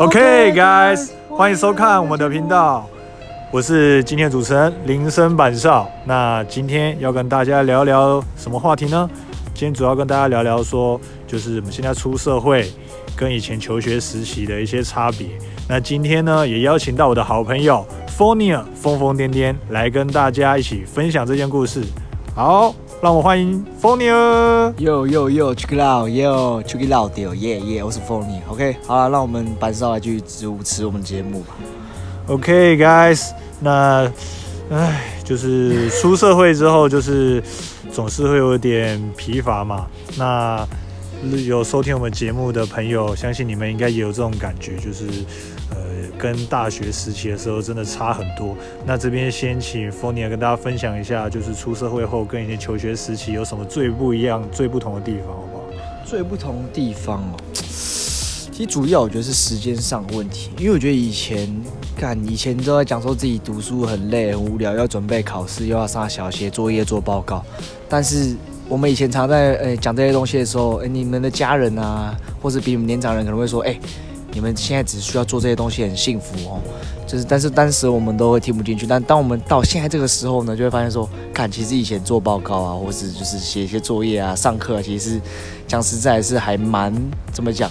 OK guys，欢迎收看我们的频道，我是今天的主持人林森板少。那今天要跟大家聊聊什么话题呢？今天主要跟大家聊聊说，就是我们现在出社会跟以前求学实习的一些差别。那今天呢，也邀请到我的好朋友 Fonia 疯疯癫癫来跟大家一起分享这件故事。好，让我欢迎。哟哟哟，check it out，哟，check it out，掉，耶耶，我是 Phony。OK，好了，让我们板少来继续主持我们节目吧。OK guys，那唉，就是出社会之后，就是总是会有点疲乏嘛。那有收听我们节目的朋友，相信你们应该也有这种感觉，就是呃，跟大学时期的时候真的差很多。那这边先请 f o n y 跟大家分享一下，就是出社会后跟以前求学时期有什么最不一样、最不同的地方，好不好？最不同的地方哦，其实主要我觉得是时间上的问题，因为我觉得以前干以前都在讲说自己读书很累很无聊，要准备考试，又要上小学作业做报告，但是我们以前常在呃讲这些东西的时候，哎，你们的家人啊，或是比你们年长人可能会说，哎，你们现在只需要做这些东西很幸福哦，就是但是当时我们都会听不进去，但当我们到现在这个时候呢，就会发现说，看其实以前做报告啊，或是就是写一些作业啊，上课，其实讲实在是还蛮怎么讲，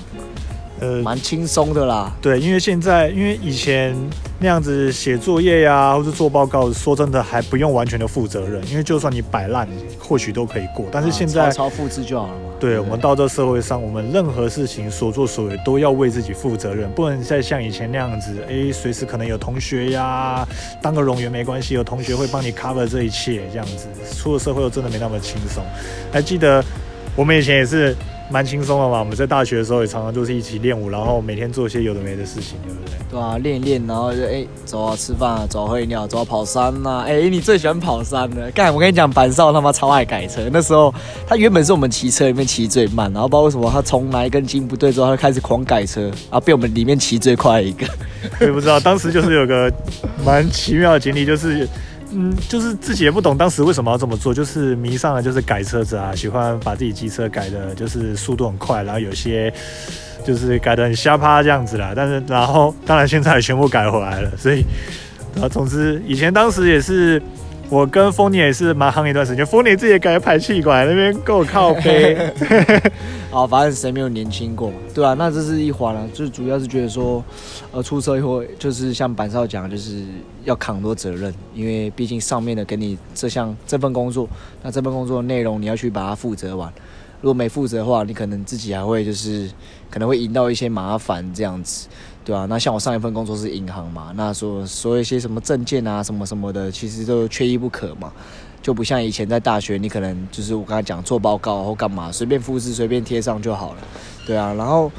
呃，蛮轻松的啦。对，因为现在，因为以前那样子写作业呀、或者做报告，说真的还不用完全的负责任，因为就算你摆烂，或许都可以过。但是现在，啊抄抄复制就好了嘛。不对我们到这社会上，我们任何事情所作所为都要为自己负责任，不能再像以前那样子，哎，随时可能有同学呀，当个冗员没关系，有同学会帮你 cover 这一切，这样子。出了社会又真的没那么轻松。还记得我们以前也是蛮轻松的嘛，我们在大学的时候也常常就是一起练舞，然后每天做一些有的没的事情，对不对？对啊，练一练，然后就哎、走啊吃饭啊，走啊喝饮料，走啊跑山呐、哎、你最喜欢跑山了？干，我跟你讲，板少他妈超爱改车。那时候他原本是我们骑车里面骑最慢，然后不知道为什么他从哪一根筋不对之后，他就开始狂改车，然后被我们里面骑最快一个。我也不知道，当时就是有个蛮奇妙的经历，就是。嗯，就是自己也不懂当时为什么要这么做，就是迷上了就是改车子啊，喜欢把自己机车改的，就是速度很快，然后有些就是改的很瞎趴这样子啦。但是然后当然现在也全部改回来了，所以啊总之以前当时也是我跟丰尼也是蛮夯一段时间，丰尼自己也改排气管那边够靠背，好，反正谁没有年轻过嘛，对啊，那这是一环了、就主要是觉得说，呃，出车以后就是像板少讲，就是要扛多责任，因为毕竟上面的给你这项这份工作，那这份工作内容你要去把它负责完，如果没负责的话，你可能自己还会就是可能会引到一些麻烦这样子，对啊，那像我上一份工作是银行嘛，那说所有一些什么证件啊什么什么的，其实都缺一不可嘛。就不像以前在大学，你可能就是我刚才讲做报告或干嘛，随便复制、随便贴上就好了，对啊。然后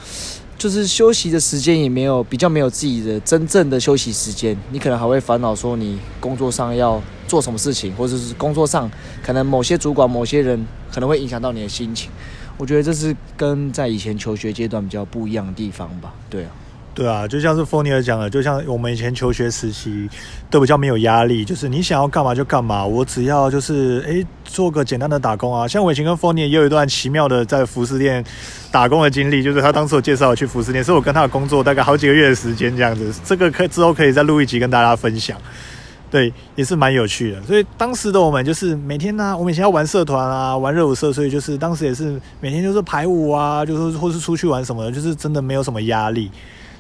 就是休息的时间也没有比较没有自己的真正的休息时间，你可能还会烦恼说你工作上要做什么事情，或者是工作上可能某些主管、某些人可能会影响到你的心情。我觉得这是跟在以前求学阶段比较不一样的地方吧，对啊。对啊，就像是丰尼尔讲的，就像我们以前求学时期都比较没有压力，就是你想要干嘛就干嘛，我只要就是诶做个简单的打工啊。像我以前跟丰尼尔也有一段奇妙的在服饰店打工的经历，就是他当时有介绍我去服饰店，所以我跟他的工作大概好几个月的时间这样子，这个可之后可以再录一集跟大家分享。对，也是蛮有趣的。所以当时的我们就是每天呢、我们以前要玩社团啊，玩热舞社，所以就是当时也是每天就是排舞啊，就是或是出去玩什么的，就是真的没有什么压力。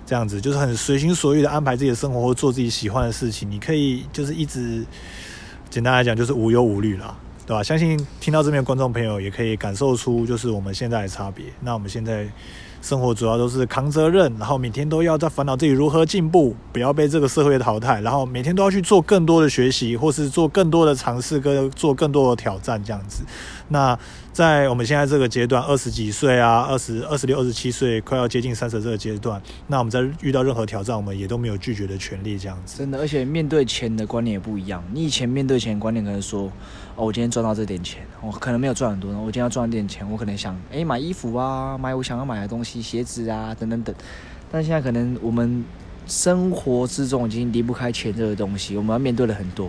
这样子就是很随心所欲的安排自己的生活或做自己喜欢的事情，你可以就是一直简单来讲就是无忧无虑啦，对吧？相信听到这边观众朋友也可以感受出就是我们现在的差别。那我们现在生活主要都是扛责任，然后每天都要在烦恼自己如何进步，不要被这个社会淘汰，然后每天都要去做更多的学习，或是做更多的尝试，跟做更多的挑战，这样子。那在我们现在这个阶段，二十几岁啊，二十二十六、二十七岁，快要接近三十这个阶段，那我们在遇到任何挑战，我们也都没有拒绝的权利，这样子。真的，而且面对钱的观念也不一样。你以前面对钱的观念可能说，哦，我今天赚到这点钱，我可能没有赚很多，我今天要赚点钱，我可能想，诶买衣服啊，买我想要买的东西，鞋子啊，等等等。但现在可能我们生活之中已经离不开钱这个东西，我们要面对了很多。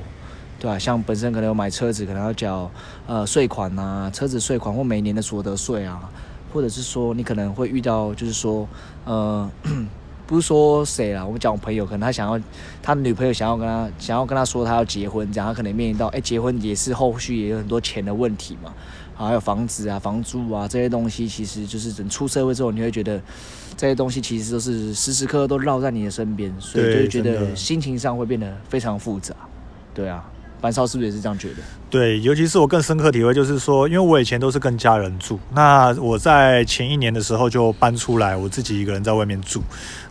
对吧、像本身可能有买车子，可能要缴呃税款啊，车子税款或每年的所得税啊，或者是说你可能会遇到，就是说呃 不是说谁啦，我们讲我朋友，可能他想要他女朋友想要跟他想要跟他说他要结婚，这样他可能面临到哎、结婚也是后续也有很多钱的问题嘛，还有房子啊、房租啊这些东西，其实就是等出社会之后，你会觉得这些东西其实都是时时刻刻都绕在你的身边，所以就会觉得心情上会变得非常复杂。对啊，班少是不是也是这样觉得？对，尤其是我更深刻体会就是说，因为我以前都是跟家人住，那我在前一年的时候就搬出来，我自己一个人在外面住。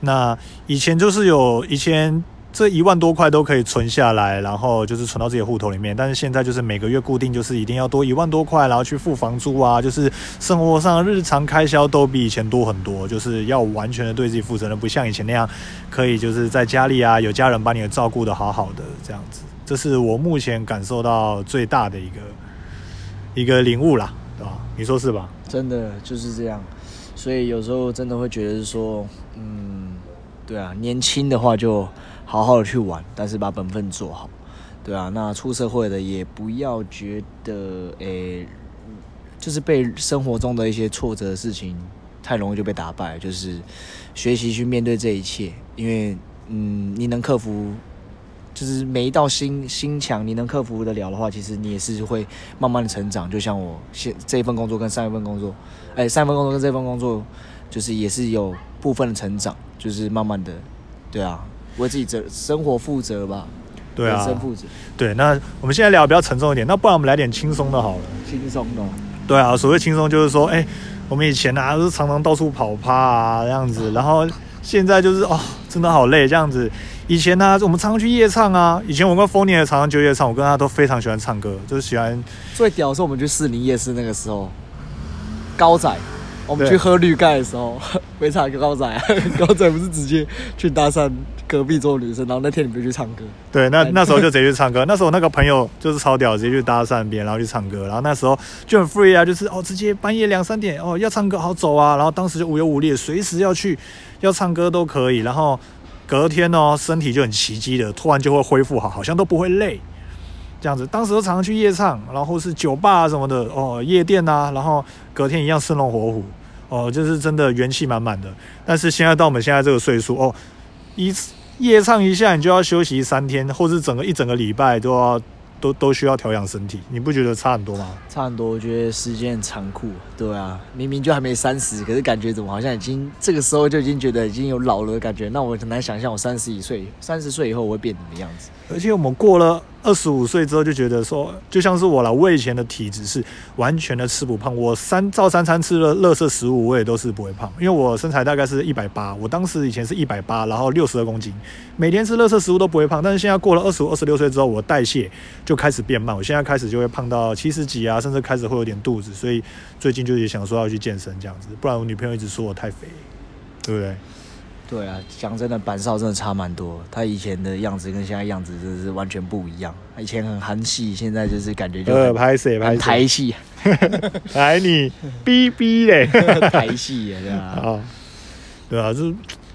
那以前就是有以前这一万多块都可以存下来，然后就是存到自己的户头里面，但是现在就是每个月固定就是一定要多一万多块，然后去付房租啊，就是生活上日常开销都比以前多很多，就是要完全的对自己负责任，不像以前那样可以就是在家里啊有家人把你照顾的好好的这样子。这是我目前感受到最大的一个一个领悟啦，对吧？你说是吧？真的就是这样，所以有时候真的会觉得说，嗯，对啊，年轻的话就好好的去玩，但是把本分做好，对啊，那出社会的也不要觉得，诶、就是被生活中的一些挫折的事情太容易就被打败，就是学习去面对这一切，因为，嗯，你能克服。就是每一道心心墙，你能克服得了的话，其实你也是会慢慢的成长。就像我现这一份工作跟上一份工作，哎、上一份工作跟这份工作，就是也是有部分的成长，就是慢慢的，对啊，为自己责生活负责吧，对啊人，生负责，对。那我们现在聊比较沉重一点，那不然我们来点轻松的好了。轻松的。对啊，所谓轻松就是说，哎、我们以前啊都是常常到处跑趴啊这样子，然后现在就是哦，真的好累这样子。以前呢、我们常常去夜唱啊，以前我跟 f o n y 也常常去夜唱，我跟他都非常喜欢唱歌，就是喜欢最屌的是我们去士林夜市那个时候，高仔，我们去喝绿盖的时候，没唱高仔、啊，高仔不是直接去搭讪隔壁桌的女生，然后那天你们就去唱歌，对，那哎那时候就直接去唱歌。那时候我那个朋友就是超屌，直接去搭讪别人，然后去唱歌。然后那时候就很 free 啊，就是哦，直接半夜两三点哦要唱歌好走啊。然后当时就无忧无虑，随时要去要唱歌都可以。然后隔天哦，身体就很奇迹的，突然就会恢复好，好像都不会累。这样子，当时都常常去夜唱，然后是酒吧啊什么的哦，夜店啊，然后隔天一样生龙活虎哦，就是真的元气满满的。但是现在到我们现在这个岁数哦，一次夜唱一下，你就要休息三天，或是整个一整个礼拜都要都都需要调养身体，你不觉得差很多吗？差很多。我觉得时间很残酷，对啊，明明就还没三十，可是感觉怎么好像已经这个时候就已经觉得已经有老了的感觉。那我很难想象我三十一岁、三十岁以后我会变什么样子。而且我们过了二十五岁之后，就觉得说，就像是我了，我以前的体质是完全的吃不胖，我三照三餐吃了垃圾食物，我也都是不会胖，因为我身材大概是一百八，我当时以前是一百八，然后六十二公斤，每天吃垃圾食物都不会胖，但是现在过了二十五、二十六岁之后，我代谢就开始变慢，我现在开始就会胖到七十几啊，甚至开始会有点肚子，所以最近就是想说要去健身这样子，不然我女朋友一直说我太肥，对不对？对啊，讲真的，板少真的差蛮多。他以前的样子跟现在样子真的是完全不一样。他以前很韩系，现在就是感觉就呃，很拍谁拍台系，来你逼逼嘞。台戏啊，对吧？啊，对啊，就是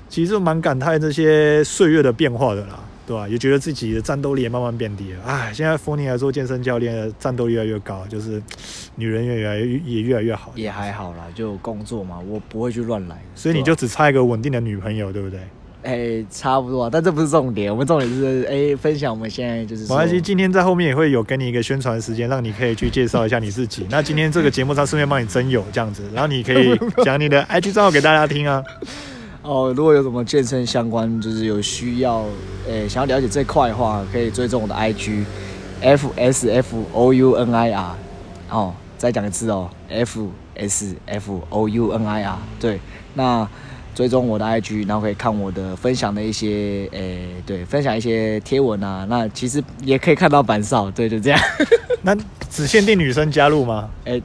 其实蛮感叹这些岁月的变化的啦，对吧、也觉得自己的战斗力也慢慢变低了。哎，现在 n y 来做健身教练，战斗力越来越高，就是女人也越来越也越来越好。也还好啦，就工作嘛，我不会去乱来。所以你就只差一个稳定的女朋友，对不对？哎、差不多啊，但这不是重点，我们重点是哎、分享我们现在就是说没关系，今天在后面也会有给你一个宣传时间，让你可以去介绍一下你自己。那今天这个节目上顺便帮你征友这样子，然后你可以讲你的 IG 账号给大家听啊。哦，如果有什么健身相关，就是有需要，诶、想要了解这块的话，可以追踪我的 IG F S F O U N I R，哦，再讲一次哦，F S F O U N I R，对，那追踪我的 IG，然后可以看我的分享的一些，诶、对，分享一些贴文啊，那其实也可以看到板少，对，就这样，那只限定女生加入吗？诶、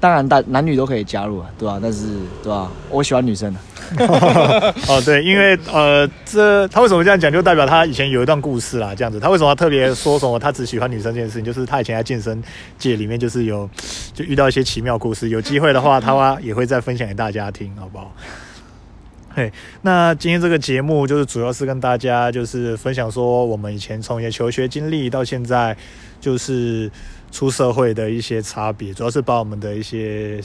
当然大男女都可以加入啊，对吧、但是对吧、我喜欢女生的、哦，对，因为呃，这他为什么这样讲，就代表他以前有一段故事啦，这样子。他为什么特别说什么他只喜欢女生这件事情，就是他以前在健身界里面就是有就遇到一些奇妙故事。有机会的话，他也会再分享给大家听，好不好？嘿，那今天这个节目就是主要是跟大家就是分享说我们以前从一些求学经历到现在就是出社会的一些差别，主要是把我们的一些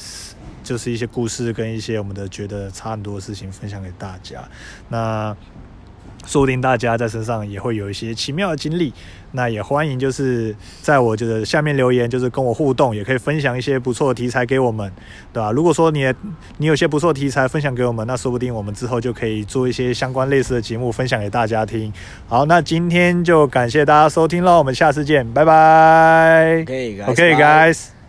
就是一些故事跟一些我们的觉得差很多的事情分享给大家。那说不定大家在身上也会有一些奇妙的经历，那也欢迎就是在我就是下面留言，就是跟我互动，也可以分享一些不错的题材给我们，对吧？如果说你你有些不错的题材分享给我们，那说不定我们之后就可以做一些相关类似的节目分享给大家听。好，那今天就感谢大家收听喽，我们下次见，拜拜。OK，guys，OK bye guys。